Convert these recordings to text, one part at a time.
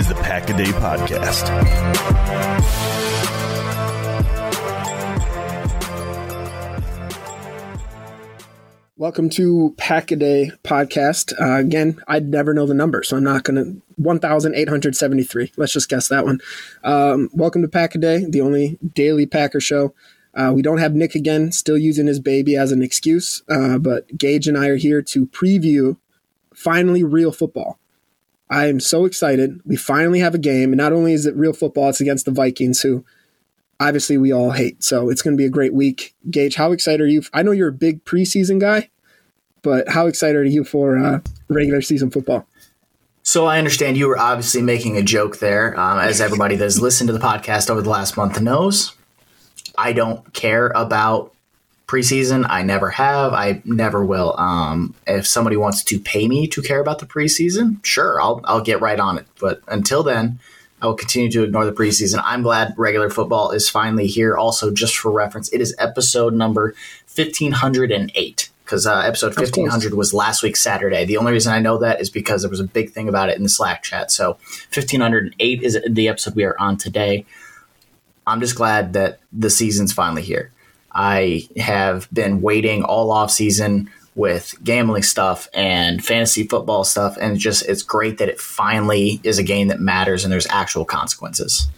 is the Pack a Day Podcast. Welcome to Pack a Day podcast. Uh, again, I'd never know the number, so I'm not going to. 1,873. Let's just guess that one. Um, welcome to Pack a Day, the only daily Packer show. Uh, we don't have Nick again, still using his baby as an excuse, uh, but Gage and I are here to preview finally real football. I am so excited. We finally have a game, and not only is it real football, it's against the Vikings, who obviously we all hate. So it's going to be a great week. Gage, how excited are you? I know you're a big preseason guy, but how excited are you for uh, regular season football? So I understand you were obviously making a joke there, um, as everybody that has listened to the podcast over the last month knows. I don't care about preseason. I never have. I never will. Um, if somebody wants to pay me to care about the preseason, sure, I'll I'll get right on it. But until then, I will continue to ignore the preseason. I'm glad regular football is finally here. Also, just for reference, it is episode number fifteen hundred and eight because uh, episode 1500 was last week Saturday. The only reason I know that is because there was a big thing about it in the Slack chat. So 1508 is the episode we are on today. I'm just glad that the season's finally here. I have been waiting all off season with gambling stuff and fantasy football stuff, and just it's great that it finally is a game that matters and there's actual consequences.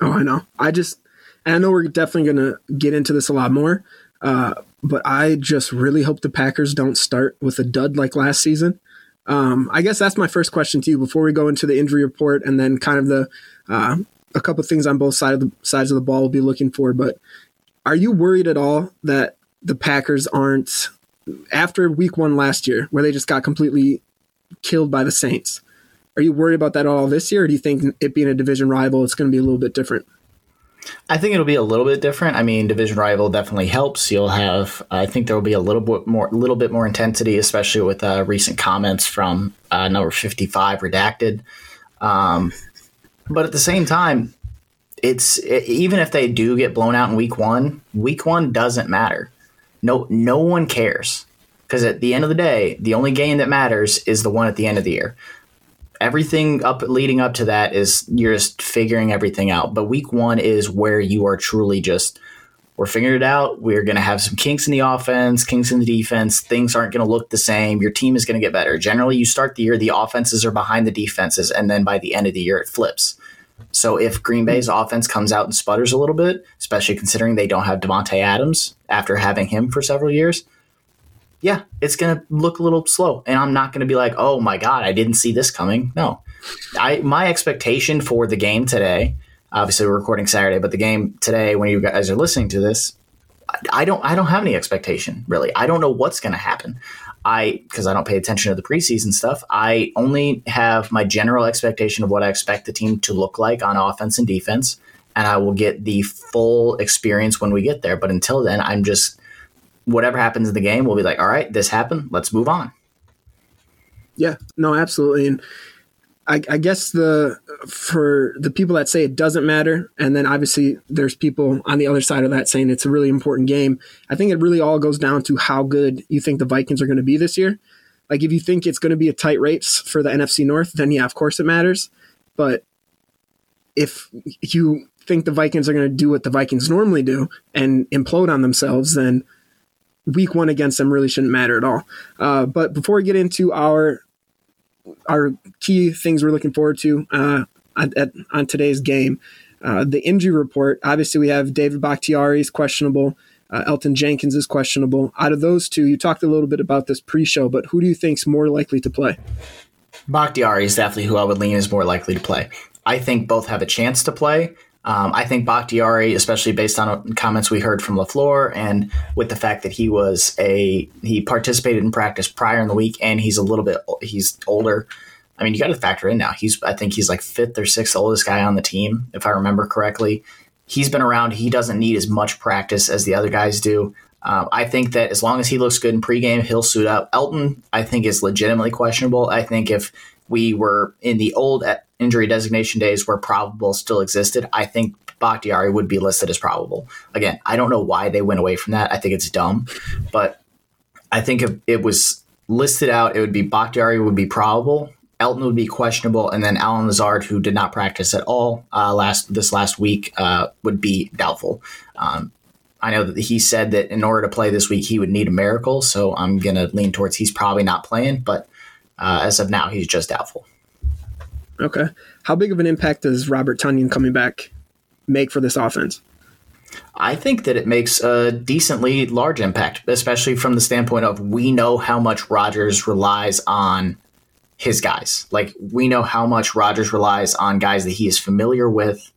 Oh, I know. I just, I know we're definitely going to get into this a lot more, uh, but I just really hope the Packers don't start with a dud like last season. Um, I guess that's my first question to you before we go into the injury report and then kind of the uh, a couple things on both sides of the sides of the ball we'll be looking for. But are you worried at all that the Packers aren't after Week One last year, where they just got completely killed by the Saints? Are you worried about that all this year, or do you think it being a division rival, it's going to be a little bit different? I think it'll be a little bit different. I mean, division rival definitely helps. You'll have, I think there will be a little bit more, a little bit more intensity, especially with uh, recent comments from uh, number fifty-five redacted. Um, but at the same time, it's it, even if they do get blown out in week one, week one doesn't matter. No, no one cares because at the end of the day, the only game that matters is the one at the end of the year everything up leading up to that is you're just figuring everything out. But week one is where you are truly just we're figuring it out. We're going to have some kinks in the offense, kinks in the defense. Things aren't going to look the same. Your team is going to get better. Generally, you start the year, the offenses are behind the defenses, and then by the end of the year, it flips. So if Green Bay's hmm. offense comes out and sputters a little bit, especially considering they don't have Davante Adams after having him for several years, yeah, it's going to look a little slow. And I'm not going to be like, oh my God, I didn't see this coming. No. I My expectation for the game today, obviously we're recording Saturday, but the game today, when you guys are listening to this, I don't I don't have any expectation really. I don't know what's going to happen. I because I don't pay attention to the preseason stuff. I only have my general expectation of what I expect the team to look like on offense and defense, and I will get the full experience when we get there. But until then, I'm just whatever happens in the game, we'll be like, all right, this happened. Let's move on. Yeah, no, absolutely. And I, I, guess the for the people that say it doesn't matter, and then obviously there's people on the other side of that saying it's a really important game. I think it really all goes down to how good you think the Vikings are going to be this year. Like if you think it's going to be a tight race for the NFC North, then yeah, of course it matters. But if you think the Vikings are going to do what the Vikings normally do and implode on themselves, then week one against them really shouldn't matter at all. Uh, but before we get into our our key things we're looking forward to uh, at, at, on today's game, uh, the injury report. Obviously, we have David Bakhtiari is questionable. Uh, Elgton Jenkins is questionable. Out of those two, you talked a little bit about this pre-show, but who do you think is more likely to play? Bakhtiari is definitely who I would lean is more likely to play. I think both have a chance to play. Um, I think Bakhtiari, especially based on comments we heard from Lafleur, and with the fact that he was a he participated in practice prior in the week, and he's a little bit he's older. I mean, you got to factor in now. He's I think he's like fifth or sixth oldest guy on the team, if I remember correctly. He's been around. He doesn't need as much practice as the other guys do. Um, I think that as long as he looks good in pregame, he'll suit up. Elton, I think, is legitimately questionable. I think if we were in the old injury designation days where probable still existed, I think Bakhtiari would be listed as probable. Again, I don't know why they went away from that. I think it's dumb, but I think if it was listed out, it would be Bakhtiari would be probable, Elton would be questionable, and then Allen Lazard, who did not practice at all uh, last this last week, uh, would be doubtful. Um, I know that he said that in order to play this week, he would need a miracle. So I'm going to lean towards he's probably not playing, but uh, as of now, he's just doubtful. Okay. How big of an impact does Robert Tonyan coming back make for this offense? I think that it makes a decently large impact, especially from the standpoint of we know how much Rodgers relies on his guys. Like we know how much Rodgers relies on guys that he is familiar with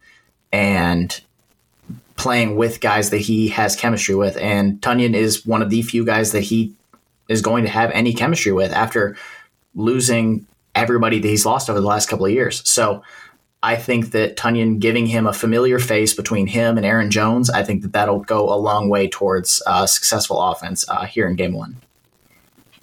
and playing with guys that he has chemistry with. And Tonyan is one of the few guys that he is going to have any chemistry with after losing everybody that he's lost over the last couple of years. So I think that Tonyan giving him a familiar face between him and Aaron Jones, I think that that'll go a long way towards uh, successful offense uh, here in game one.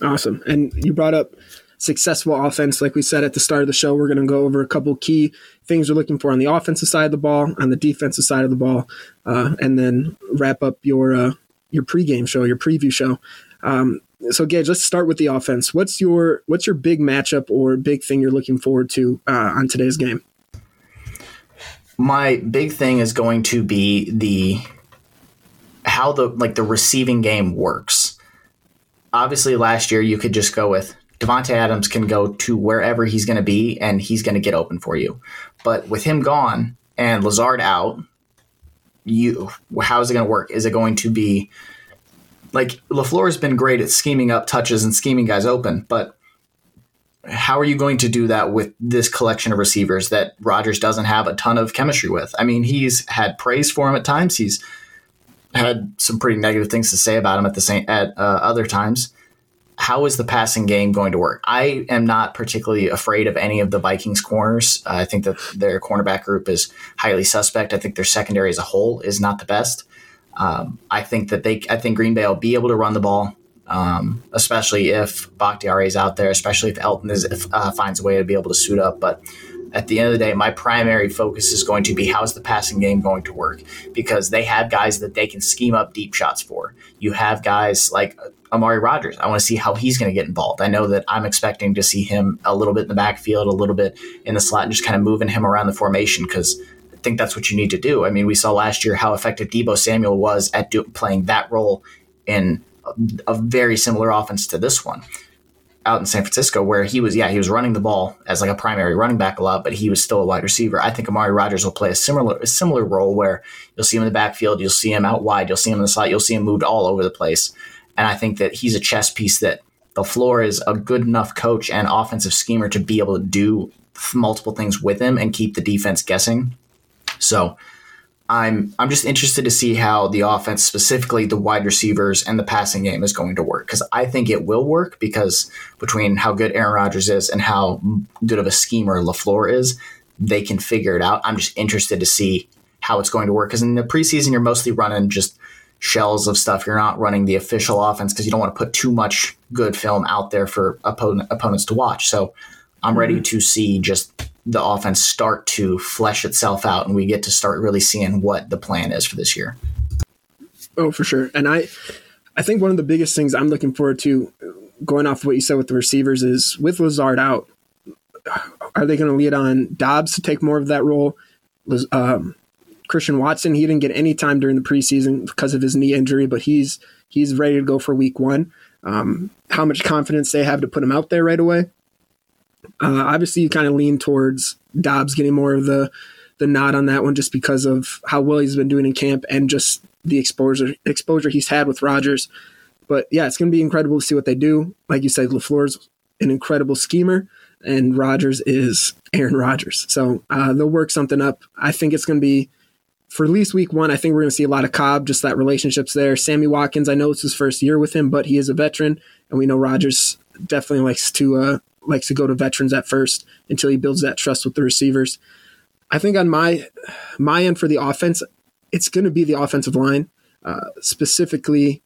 Awesome. And you brought up successful offense. Like we said at the start of the show, we're going to go over a couple key things we're looking for on the offensive side of the ball, on the defensive side of the ball, uh, and then wrap up your uh, your pregame show, your preview show. Um, so Gage, let's start with the offense. What's your what's your big matchup or big thing you're looking forward to uh, on today's game? My big thing is going to be the how the like the receiving game works. Obviously, last year you could just go with Davante Adams can go to wherever he's going to be and he's going to get open for you. But with him gone and Lazard out, you how is it going to work? Is it going to be like LaFleur has been great at scheming up touches and scheming guys open, but how are you going to do that with this collection of receivers that Rodgers doesn't have a ton of chemistry with? I mean, he's had praise for him at times. He's had some pretty negative things to say about him at the same at uh, other times. How is the passing game going to work? I am not particularly afraid of any of the Vikings corners. Uh, I think that their cornerback group is highly suspect. I think their secondary as a whole is not the best. Um, I think that they, I think Green Bay will be able to run the ball, um, especially if Bakhtiari is out there, especially if Elton is, if, uh, finds a way to be able to suit up. But at the end of the day, my primary focus is going to be how's the passing game going to work because they have guys that they can scheme up deep shots for. You have guys like Amari Rodgers. I want to see how he's going to get involved. I know that I'm expecting to see him a little bit in the backfield, a little bit in the slot, and just kind of moving him around the formation because think that's what you need to do. I mean, we saw last year how effective Deebo Samuel was at do, playing that role in a, a very similar offense to this one out in San Francisco, where he was, yeah, he was running the ball as like a primary running back a lot, but he was still a wide receiver. I think Amari Rodgers will play a similar a similar role where you'll see him in the backfield, you'll see him out wide, you'll see him in the slot, you'll see him moved all over the place. And I think that he's a chess piece that LaFleur is a good enough coach and offensive schemer to be able to do multiple things with him and keep the defense guessing. So I'm I'm just interested to see how the offense, specifically the wide receivers and the passing game, is going to work because I think it will work because between how good Aaron Rodgers is and how good of a schemer Lafleur is, they can figure it out. I'm just interested to see how it's going to work because in the preseason you're mostly running just shells of stuff. You're not running the official offense because you don't want to put too much good film out there for opponent, opponents to watch. So I'm ready to see just the offense start to flesh itself out and we get to start really seeing what the plan is for this year. Oh, for sure. And I I think one of the biggest things I'm looking forward to going off of what you said with the receivers is with Lazard out, are they going to lead on Doubs to take more of that role? Um, Christian Watson, he didn't get any time during the preseason because of his knee injury, but he's he's ready to go for week one. Um, how much confidence they have to put him out there right away? Uh, obviously, you kind of lean towards Doubs getting more of the the nod on that one, just because of how well he's been doing in camp and just the exposure exposure he's had with Rodgers. But yeah, it's going to be incredible to see what they do. Like you said, Lafleur's an incredible schemer, and Rodgers is Aaron Rodgers. So uh, they'll work something up. I think it's going to be for at least week one. I think we're going to see a lot of Cobb, just that relationships there. Sammy Watkins, I know it's his first year with him, but he is a veteran, and we know Rodgers definitely likes to uh, likes to go to veterans at first until he builds that trust with the receivers. I think on my my end for the offense, it's going to be the offensive line, uh, specifically.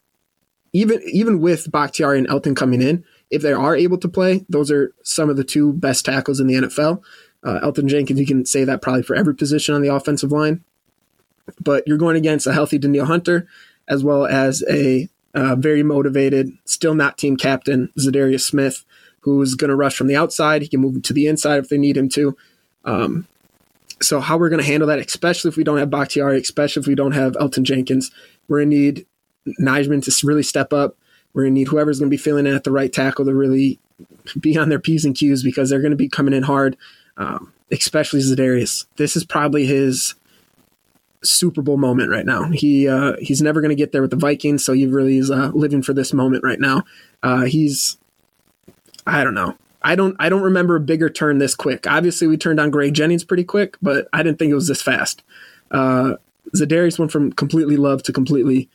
Even even with Bakhtiari and Elton coming in, if they are able to play, those are some of the two best tackles in the NFL. Uh, Elgton Jenkins, you can say that probably for every position on the offensive line. But you're going against a healthy Danielle Hunter, as well as a uh, very motivated, still not team captain, Za'Darius Smith, who's going to rush from the outside. He can move to the inside if they need him to. Um, so how we're going to handle that, especially if we don't have Bakhtiari, especially if we don't have Elton Jenkins, we're going to need Nijman to really step up. We're going to need whoever's going to be filling in at the right tackle to really be on their P's and Q's because they're going to be coming in hard, um, especially Za'Darius. This is probably his Super Bowl moment right now. He uh, he's never going to get there with the Vikings, so he really is uh, living for this moment right now. Uh, he's I don't know. I don't I don't remember a bigger turn this quick. Obviously, we turned on Greg Jennings pretty quick, but I didn't think it was this fast. Uh, Za'Darius went from completely loved to completely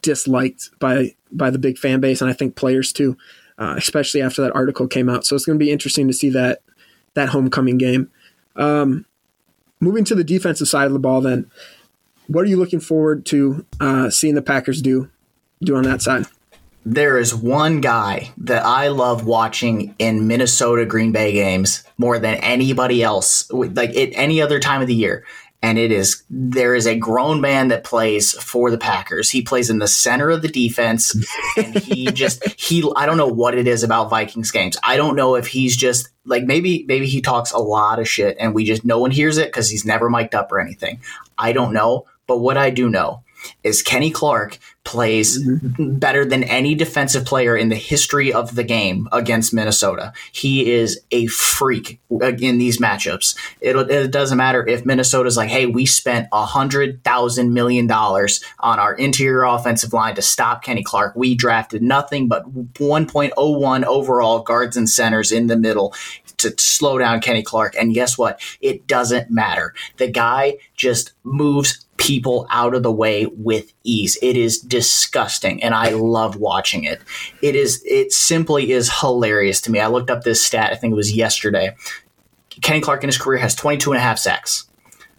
disliked by by the big fan base, and I think players too, uh, especially after that article came out. So it's going to be interesting to see that that homecoming game. Um, moving to the defensive side of the ball, then, what are you looking forward to uh, seeing the Packers do do on that side? There is one guy that I love watching in Minnesota Green Bay games more than anybody else, like at any other time of the year. And it is there is a grown man that plays for the Packers. He plays in the center of the defense, and he just he I don't know what it is about Vikings games. I don't know if he's just like maybe maybe he talks a lot of shit and we just no one hears it because he's never mic'd up or anything. I don't know, but what I do know is Kenny Clark plays mm-hmm. better than any defensive player in the history of the game against Minnesota. He is a freak in these matchups. It, it doesn't matter if Minnesota's like, hey, we spent a hundred thousand million dollars on our interior offensive line to stop Kenny Clark. We drafted nothing but 1.01 overall guards and centers in the middle to slow down Kenny Clark. And guess what? It doesn't matter. The guy just moves people out of the way with ease. It is disgusting and I love watching it. It is it simply is hilarious to me. I looked up this stat, I think it was yesterday. Kenny Clark in his career has 22 and a half sacks.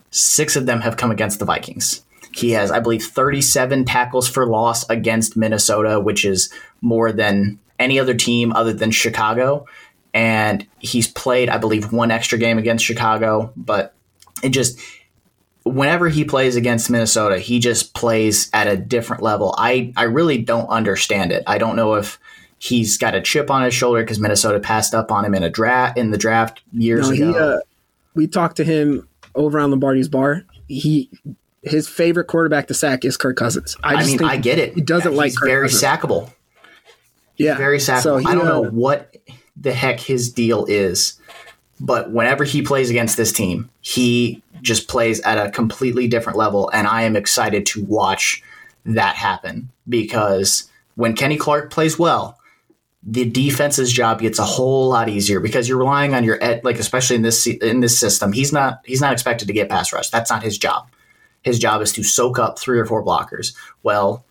6 of them have come against the Vikings. He has I believe 37 tackles for loss against Minnesota, which is more than any other team other than Chicago. And he's played I believe one extra game against Chicago, but it just whenever he plays against Minnesota, he just plays at a different level. I, I really don't understand it. I don't know if he's got a chip on his shoulder because Minnesota passed up on him in a draft in the draft years no, ago. He, uh, we talked to him over on Lombardi's bar. He his favorite quarterback to sack is Kirk Cousins. I, I mean, I get it. He doesn't yeah, like Kirk very Cousins. sackable. Yeah, very sackable. So he, I don't uh, know what the heck his deal is, but whenever he plays against this team, he just plays at a completely different level. And I am excited to watch that happen because when Kenny Clark plays well, the defense's job gets a whole lot easier because you're relying on your ed, like especially in this in this system. He's not he's not expected to get pass rush. That's not his job. His job is to soak up three or four blockers. Well,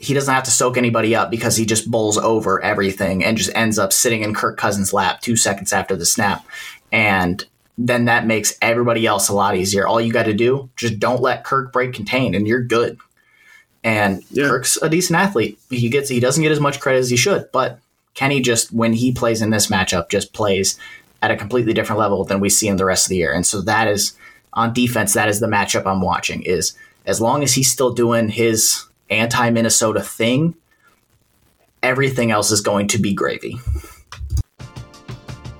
he doesn't have to soak anybody up because he just bowls over everything and just ends up sitting in Kirk Cousins' lap two seconds after the snap. And then that makes everybody else a lot easier. All you got to do, just don't let Kirk break contain, and you're good. And yeah. Kirk's a decent athlete. He gets he doesn't get as much credit as he should, but Kenny just when he plays in this matchup just plays at a completely different level than we see in the rest of the year. And so that is on defense, that is the matchup I'm watching. Is as long as he's still doing his anti Minnesota thing, everything else is going to be gravy.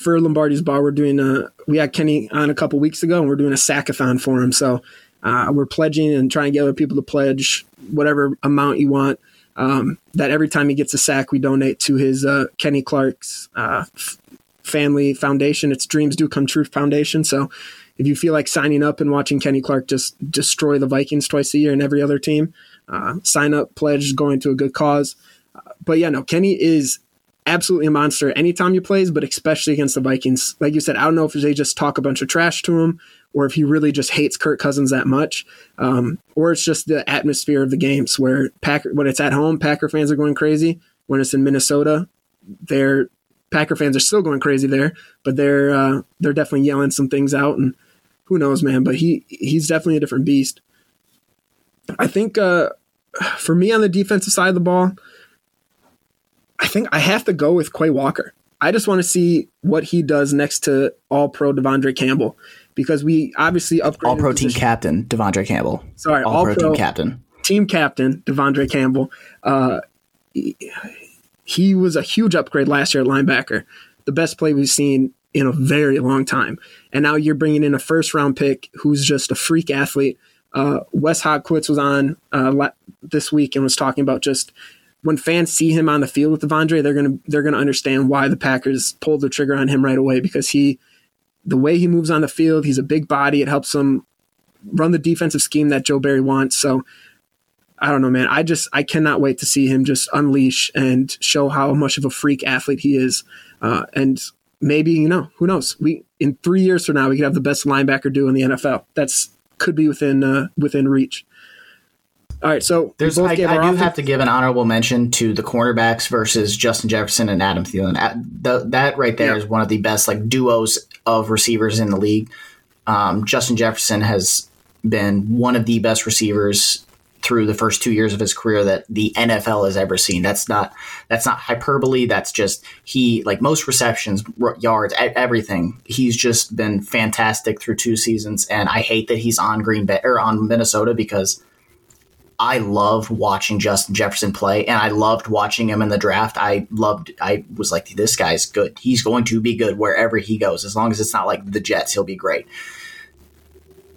for Lombardi's Bar, we're doing a, we had Kenny on a couple weeks ago and we're doing a sackathon for him. So uh, we're pledging and trying to get other people to pledge whatever amount you want um, that every time he gets a sack, we donate to his uh, Kenny Clark's uh, f- family foundation. It's Dreams Do Come True Foundation. So if you feel like signing up and watching Kenny Clark just destroy the Vikings twice a year and every other team, uh, sign up, pledge, going to a good cause. Uh, but yeah, no, Kenny is absolutely a monster anytime he plays, but especially against the Vikings. Like you said, I don't know if they just talk a bunch of trash to him or if he really just hates Kirk Cousins that much, um, or it's just the atmosphere of the games where Packer when it's at home, Packer fans are going crazy. When it's in Minnesota, they're Packer fans are still going crazy there, but they're uh, they're definitely yelling some things out, and who knows, man. But he he's definitely a different beast. I think uh, for me on the defensive side of the ball, I think I have to go with Quay Walker. I just want to see what he does next to All Pro De'Vondre Campbell because we obviously upgraded all pro team captain De'Vondre Campbell. Sorry, all, all pro, pro team captain. Team captain De'Vondre Campbell. Uh, he, he was a huge upgrade last year at linebacker. The best play we've seen in a very long time. And now you're bringing in a first round pick who's just a freak athlete. Uh, Wes Hodkiewicz was on uh, this week and was talking about just when fans see him on the field with De'Vondre, they're gonna they're gonna understand why the Packers pulled the trigger on him right away because he the way he moves on the field, he's a big body. It helps him run the defensive scheme that Joe Barry wants. So I don't know, man. I just I cannot wait to see him just unleash and show how much of a freak athlete he is. Uh, and maybe you know who knows? We in three years from now we could have the best linebacker do in the NFL. That's could be within uh, within reach. All right, so there's I, I do offense. have to give an honorable mention to the cornerbacks versus Justin Jefferson and Adam Thielen. The, that right there yeah. is one of the best like duos of receivers in the league. Um, Justin Jefferson has been one of the best receivers through the first two years of his career that the NFL has ever seen. That's not that's not hyperbole. That's just he like most receptions, yards, everything. He's just been fantastic through two seasons, and I hate that he's on Green Bay or on Minnesota because I loved watching Justin Jefferson play, and I loved watching him in the draft. I loved. I was like, this guy's good. He's going to be good wherever he goes, as long as it's not like the Jets. He'll be great.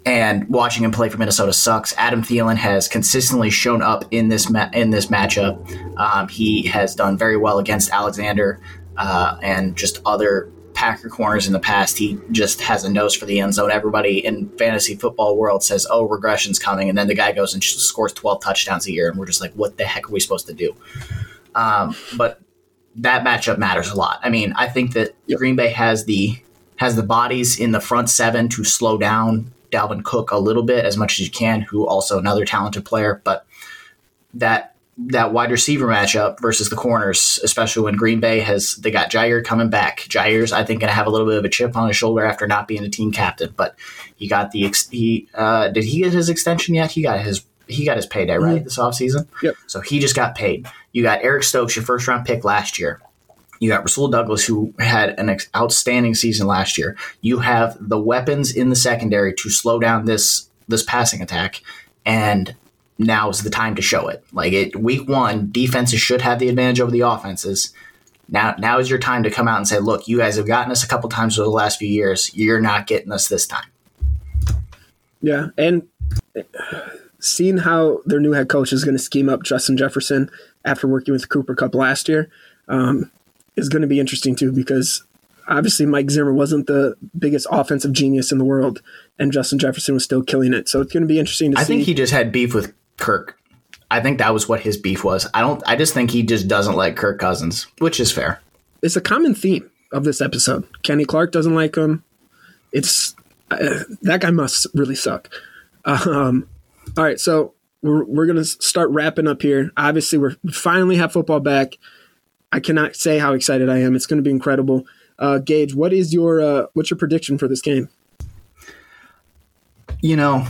And watching him play for Minnesota sucks. Adam Thielen has consistently shown up in this ma- in this matchup. Um, he has done very well against Alexander uh, and just other Packer corners in the past. He just has a nose for the end zone. Everybody in fantasy football world says, "Oh, regression's coming," and then the guy goes and scores twelve touchdowns a year, and we're just like, "What the heck are we supposed to do?" Um, but that matchup matters a lot. I mean, I think that yep. Green Bay has the has the bodies in the front seven to slow down Dalvin Cook a little bit as much as you can, who also another talented player, but that that wide receiver matchup versus the corners, especially when Green Bay has they got Jaire coming back. Jaire's I think going to have a little bit of a chip on his shoulder after not being a team captain, but he got the ex- he uh, did he get his extension yet? He got his he got his payday right mm-hmm. this offseason. Yep. So he just got paid. You got Eric Stokes, your first round pick last year. You got Rasul Douglas, who had an ex- outstanding season last year. You have the weapons in the secondary to slow down this this passing attack, and now is the time to show it. Like it, week one, defenses should have the advantage over the offenses. Now, now is your time to come out and say, "Look, you guys have gotten us a couple times over the last few years. You're not getting us this time." Yeah, and seeing how their new head coach is going to scheme up Justin Jefferson after working with Cooper Kupp last year um, is going to be interesting too, because obviously Mike Zimmer wasn't the biggest offensive genius in the world, and Justin Jefferson was still killing it. So it's going to be interesting to I see. I think he just had beef with Kirk. I think that was what his beef was. I don't. I just think he just doesn't like Kirk Cousins, which is fair. It's a common theme of this episode. Kenny Clark doesn't like him. It's uh, that guy must really suck. Um, all right, so we're we're gonna start wrapping up here. Obviously, we're we finally have football back. I cannot say how excited I am. It's going to be incredible. Uh, Gage, what is your uh, what's your prediction for this game? You know,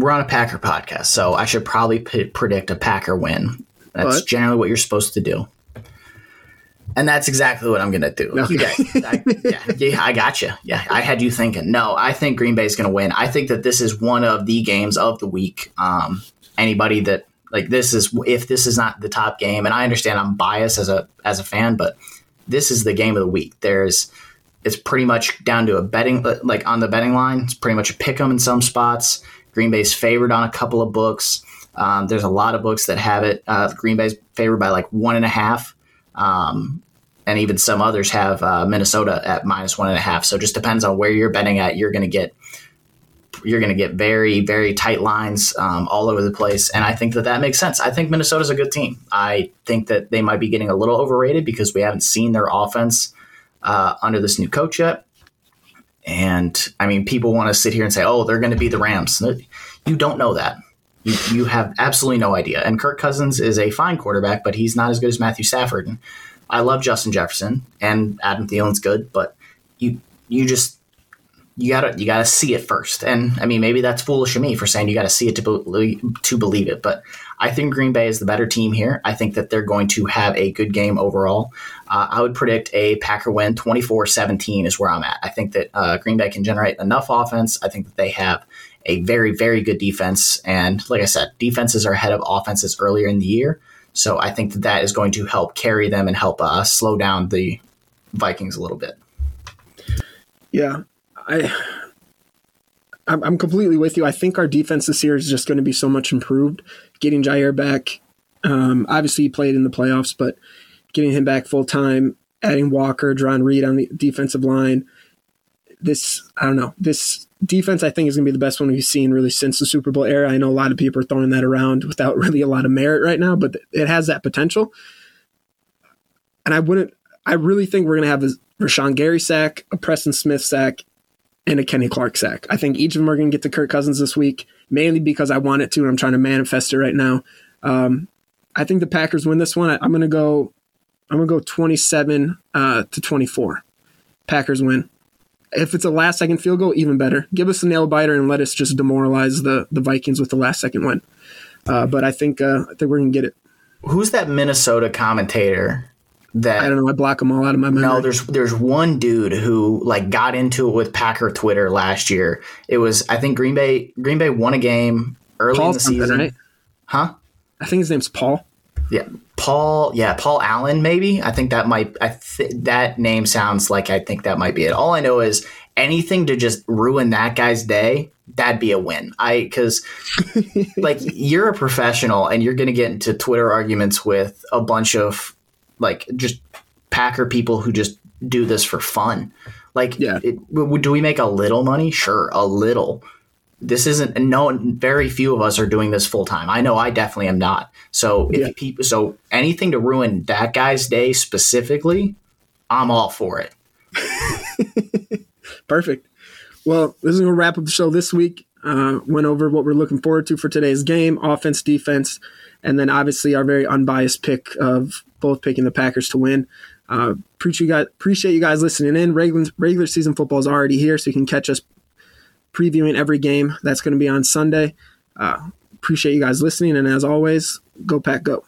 we're on a Packer podcast, so I should probably p- predict a Packer win. That's generally what you're supposed to do. And that's exactly what I'm going to do. Okay. I, yeah, yeah, I got you. Yeah, I had you thinking. No, I think Green Bay is going to win. I think that this is one of the games of the week. Um, anybody that like this is if this is not the top game, and I understand I'm biased as a as a fan, but this is the game of the week. There's it's pretty much down to a betting like on the betting line. It's pretty much a pick 'em in some spots. Green Bay's favored on a couple of books. Um, there's a lot of books that have it. Uh, Green Bay's favored by like one and a half. Um, and even some others have uh, Minnesota at minus one and a half. So it just depends on where you're betting at. You're going to get you're going to get very very tight lines um, all over the place, and I think that that makes sense. I think Minnesota's a good team. I think that they might be getting a little overrated because we haven't seen their offense uh, under this new coach yet. And I mean, people want to sit here and say, "Oh, they're going to be the Rams." You don't know that. You, you have absolutely no idea. And Kirk Cousins is a fine quarterback, but he's not as good as Matthew Stafford. And I love Justin Jefferson and Adam Thielen's good, but you you just you gotta you gotta see it first. And I mean, maybe that's foolish of me for saying you gotta see it to believe, to believe it. But I think Green Bay is the better team here. I think that they're going to have a good game overall. Uh, I would predict a Packer win 24-17 is where I'm at. I think that uh, Green Bay can generate enough offense. I think that they have a very very good defense. And like I said, defenses are ahead of offenses earlier in the year. So I think that that is going to help carry them and help uh, slow down the Vikings a little bit. Yeah, I I'm completely with you. I think our defense this year is just going to be so much improved. Getting Jaire back, um, obviously he played in the playoffs, but getting him back full time, adding Walker, Jarran Reed on the defensive line. This I don't know. This defense I think is going to be the best one we've seen really since the Super Bowl era. I know a lot of people are throwing that around without really a lot of merit right now, but it has that potential. And I wouldn't. I really think we're going to have a Rashan Gary sack, a Preston Smith sack, and a Kenny Clark sack. I think each of them are going to get to Kirk Cousins this week, mainly because I want it to, and I'm trying to manifest it right now. Um, I think the Packers win this one. I, am going to go. I'm going to go 27 uh, to 24. Packers win. If it's a last second field goal, even better. Give us a nail biter and let us just demoralize the the Vikings with the last second win. Uh, but I think uh, I think we're gonna get it. Who's that Minnesota commentator? That I don't know. I block them all out of my memory. No, there's there's one dude who like got into it with Packer Twitter last year. It was I think Green Bay Green Bay won a game early Paul in the season, right? Huh? I think his name's Paul. Yeah, Paul. Yeah, Paul Allen. Maybe I think that might. I th- that name sounds like I think that might be it. All I know is anything to just ruin that guy's day. That'd be a win. I because like you're a professional and you're going to get into Twitter arguments with a bunch of like just Packer people who just do this for fun. Like, Yeah. it, w- do we make a little money? Sure, a little. This isn't. No, very few of us are doing this full time. I know I definitely am not. So if Yeah. people, so anything to ruin that guy's day specifically, I'm all for it. Perfect. Well, this is going to wrap up the show this week. Uh, went over what we're looking forward to for today's game offense, defense, and then obviously our very unbiased pick of both picking the Packers to win. Uh, appreciate, you guys, appreciate you guys listening in. Regular, regular season football is already here, so you can catch us previewing every game. That's going to be on Sunday. Uh, appreciate you guys listening, and as always, go Pack Go.